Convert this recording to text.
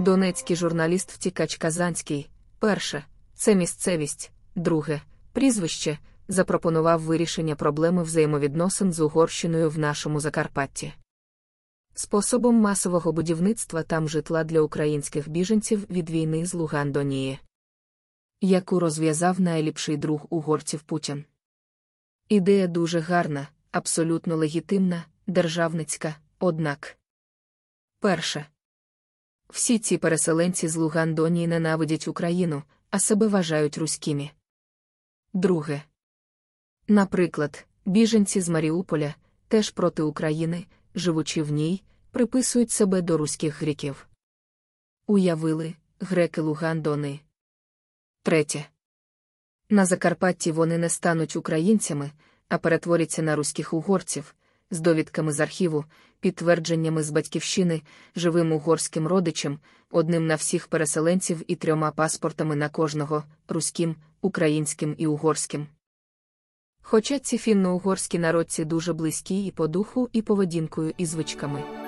Донецький журналіст втікач Казанський. Перше це місцевість, друге прізвище запропонував вирішення проблеми взаємовідносин з Угорщиною в нашому Закарпатті. Способом масового будівництва там житла для українських біженців від війни з Лугандонії, яку розв'язав найліпший друг угорців Путін. Ідея дуже гарна, абсолютно легітимна, державницька, однак. Перше. Всі ці переселенці з Лугандонії ненавидять Україну, а себе вважають руськими. Друге. Наприклад, біженці з Маріуполя, теж проти України, живучи в ній, приписують себе до руських греків. Уявили греки Лугандони. Третє. На Закарпатті вони не стануть українцями, а перетворяться на руських угорців, з довідками з архіву, підтвердженнями з батьківщини, живим угорським родичем, одним на всіх переселенців і трьома паспортами на кожного руським, українським і угорським. Хоча ці фінно-угорські народці дуже близькі і по духу, і поведінкою, і звичками.